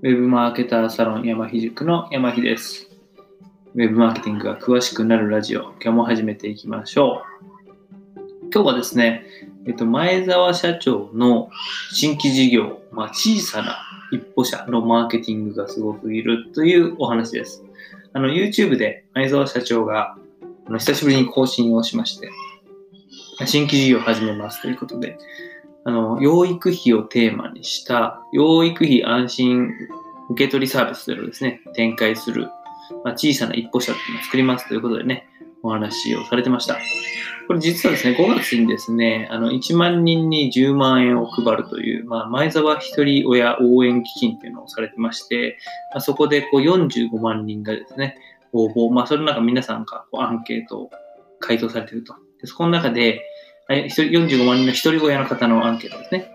ウェブマーケターサロン山ひ塾の山ひです。ウェブマーケティングが詳しくなるラジオ、今日も始めていきましょう。今日はですね、えっと、前澤社長の新規事業、まあ、小さな一歩車のマーケティングがすごすぎるというお話です。あの、YouTube で前澤社長があの久しぶりに更新をしまして、新規事業を始めますということで、あの、養育費をテーマにした、養育費安心受け取りサービスをですね、展開する、まあ、小さな一歩車というのを作りますということでね、お話をされてました。これ実はですね、5月にですね、あの、1万人に10万円を配るという、まあ、前澤一人親応援基金というのをされてまして、まあ、そこでこう45万人がですね、応募、まあ、それの中皆さんがこうアンケートを回答されてると。でそこの中で、え一人45万人の一人親の方のアンケートですね。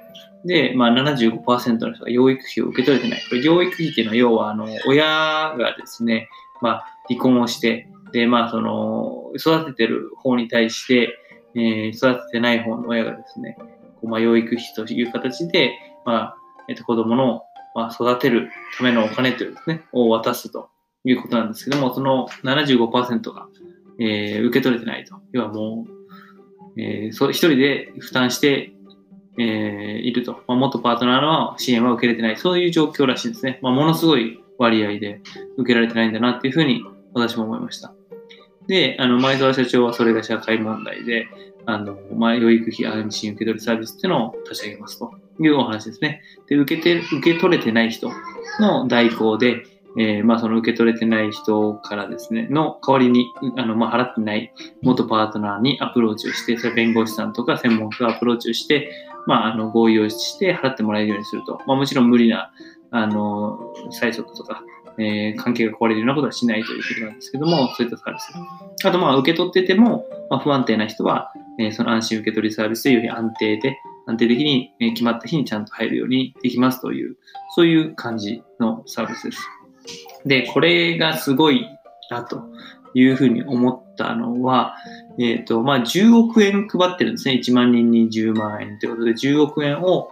で、まあ75%の人が養育費を受け取れてない。これ養育費っていうのは要は、あの、親がですね、まあ離婚をして、で、まあその、育ててる方に対して、えー育ててない方の親がですね、こうまあ養育費という形で、まあ、えっと子供の、まあ、育てるためのお金というですね、を渡すということなんですけども、その75%が、えー受け取れてないと。要はもう、えーそう一人で負担して、えーいると。まあ、元パートナーの支援は受けれてない。そういう状況らしいですね。まあ、ものすごい割合で受けられてないんだなっていうふうに私も思いました。で、あの、前澤社長はそれが社会問題で、あの、まあ、養育費安心受け取りサービスっていうのを立ち上げますというお話ですね。で、受けて、受け取れてない人の代行で、えーまあ、その受け取れてない人からですね、の代わりに、あの、まあ、払ってない元パートナーにアプローチをして、それ弁護士さんとか専門家がアプローチをして、まあ、あの、合意をして払ってもらえるようにすると。まあ、もちろん無理な、あの、催促とか、えー関係が壊れるようなことはしないということなんですけども、そういったサービス。あと、まあ、受け取ってても、まあ、不安定な人は、えーその安心受け取りサービスより安定で、安定的に、えー決まった日にちゃんと入るようにできますという、そういう感じのサービスです。で、これがすごいなというふうに思ったのは、えっ、と、まあ、10億円配ってるんですね。1万人に10万円ということで、10億円を、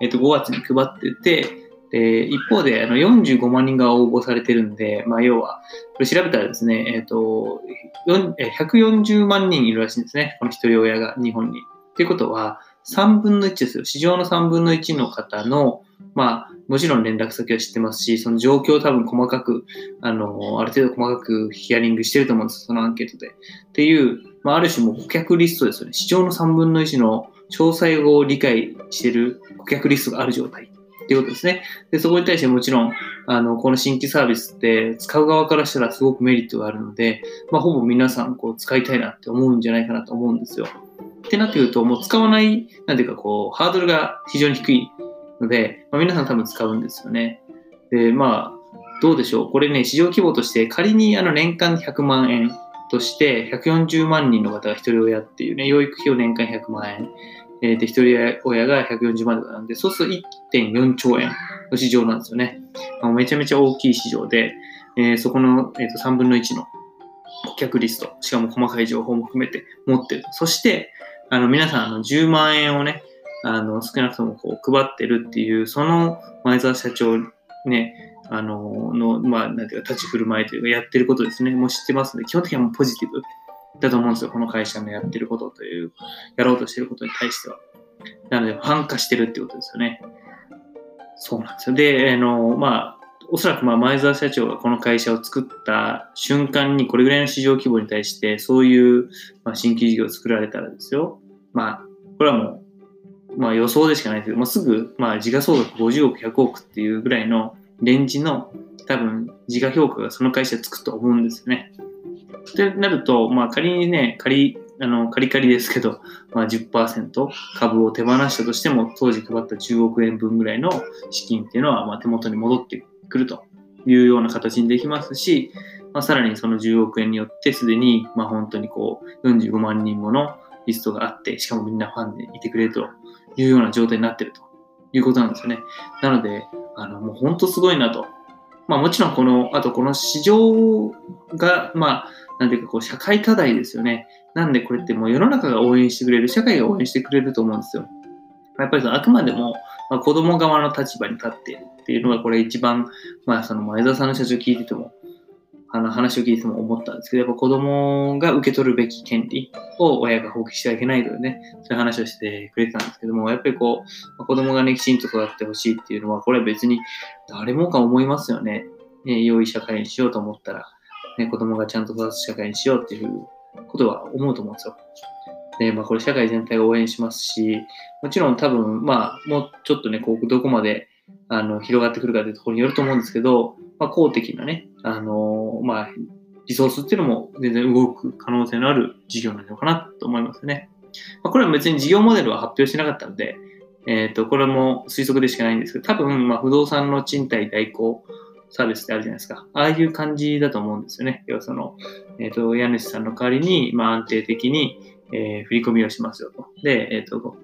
えっ、と、5月に配ってて、で、一方で、あの、45万人が応募されてるんで、まあ、要は、これ調べたらですね、えっ、と、140万人いるらしいんですね。この一人親が日本に。ということは、3分の1ですよ。市場の3分の1の方の、まあ、もちろん連絡先は知ってますし、その状況を多分細かく、あの、ある程度細かくヒアリングしてると思うんです、そのアンケートで。っていう、まあ、ある種もう顧客リストですよね。市場の3分の1の詳細を理解してる顧客リストがある状態っていうことですね。で、そこに対してもちろん、あの、この新規サービスって使う側からしたらすごくメリットがあるので、まあ、ほぼ皆さんこう使いたいなって思うんじゃないかなと思うんですよ。ってなってくると、もう使わない、なんていうかこう、ハードルが非常に低いので、まあ、皆さん多分使うんですよね。で、まあ、どうでしょう。これね、市場規模として仮にあの年間100万円として、140万人の方が一人親っていうね、養育費を年間100万円。えーで、一人親が140万とかなんで、そうすると1.4兆円の市場なんですよね。まあめちゃめちゃ大きい市場で、えーそこの、えーと3分の1の顧客リスト、しかも細かい情報も含めて持ってる。そして、あの、皆さん、あの、10万円をね、あの、少なくともこう配ってるっていう、その前澤社長ね、あの、の、まあ、なんていうか、立ち振る舞いというか、やってることですね、もう知ってますので、基本的にはもうポジティブだと思うんですよ、この会社のやってることという、やろうとしてることに対しては。なので、反化してるってことですよね。そうなんですよ。で、あの、まあ、おそらくまあ前澤社長がこの会社を作った瞬間にこれぐらいの市場規模に対してそういうまあ新規事業を作られたらですよ。まあ、これはもう、まあ予想でしかないですけど、もうすぐ、まあ時価総額50億、100億っていうぐらいのレンジの多分時価評価がその会社つくと思うんですよね。ってなると、まあ仮にね、仮、あの、カリカリですけど、まあ10%株を手放したとしても、当時配った10億円分ぐらいの資金っていうのは、まあ手元に戻ってくるというような形にできますし、まあ、さらにその10億円によってすでに、まあ本当にこう、45万人ものリストがあって、しかもみんなファンでいてくれるというような状態になってるということなんですよね。なので、あの、もう本当すごいなと。まあもちろんこの、あとこの市場が、まあ、なんていうかこう、社会課題ですよね。なんでこれってもう世の中が応援してくれる、社会が応援してくれると思うんですよ。やっぱりそのあくまでもまあ、子供側の立場に立っているっていうのが、これ一番、まあ、その前澤さんの社長聞いてても、あの話を聞いても思ったんですけど、やっぱ子供が受け取るべき権利を親が放棄してはいけないというね、そういう話をしてくれてたんですけども、やっぱりこう、子供がね、きちんと育ってほしいっていうのは、これは別に誰もが思いますよね。ね良い社会にしようと思ったら、ね、子供がちゃんと育つ社会にしようっていうことは思うと思うんですよ。で、まあこれ社会全体が応援しますし、もちろん多分、まあもうちょっとね、こう、どこまであの広がってくるかというところによると思うんですけど、まあ、公的なね、あのまあ、リソースっていうのも全然動く可能性のある事業なのかなと思いますね。まあ、これは別に事業モデルは発表しなかったので、えっ、ー、と、これも推測でしかないんですけど、多分、まあ、不動産の賃貸代行サービスってあるじゃないですか。ああいう感じだと思うんですよね。要はその、えっ、ー、と、家主さんの代わりに、まあ、安定的に、えー、振り込みをしますよと。で、えっ、と、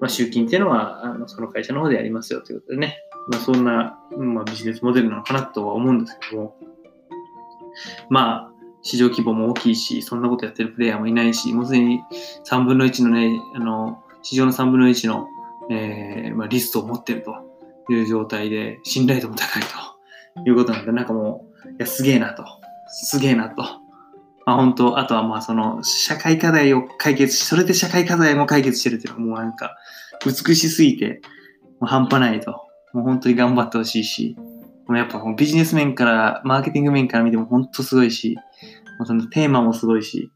まあ、集金っていうのは、あのその会社の方でやりますよということでね。まあ、そんな、まあ、ビジネスモデルなのかなとは思うんですけども、まあ、市場規模も大きいし、そんなことやってるプレイヤーもいないし、もうすでに3分の1のね、あの、市場の3分の1の、えーまあ、リストを持ってるという状態で、信頼度も高いということなんで、なんかもう、いや、すげえなと。すげえなと。まあ本当、あとはまあその、社会課題を解決し、それで社会課題も解決してるっていうのはもうなんか、美しすぎて、もう半端ないと。もう本当に頑張ってほしいし、もうやっぱビジネス面から、マーケティング面から見ても本当すごいし、もうそのテーマもすごいし、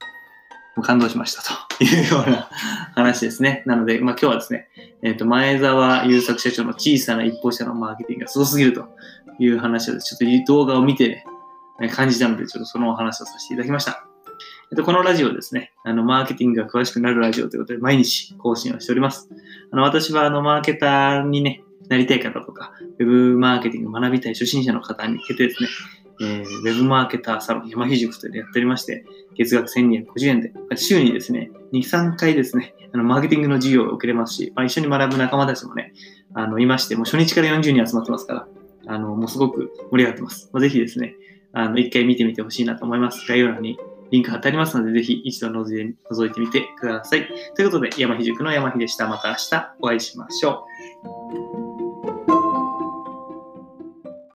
もう感動しましたと いうような話ですね。なので、まあ今日はですね、えっ、ー、と、前澤優作社長の小さな一歩車のマーケティングがすごすぎるという話をちょっと動画を見てね、感じたので、ちょっとそのお話をさせていただきました。えっと、このラジオですね、あの、マーケティングが詳しくなるラジオということで、毎日更新をしております。あの、私は、あの、マーケターにね、なりたい方とか、ウェブマーケティング学びたい初心者の方に向けてですね、えー、ウェブマーケターサロン山ひ塾というのをやっておりまして、月額1250円で、週にですね、2、3回ですね、あの、マーケティングの授業を受けれますし、まあ、一緒に学ぶ仲間たちもね、あの、いまして、もう初日から40人集まってますから、あの、もうすごく盛り上がってます。まあ、ぜひですね、あの、一回見てみてほしいなと思います。概要欄にリンク貼ってありますので、ぜひ一度覗いてみてください。ということで、山ひ塾の山ひでした。また明日お会いしましょう。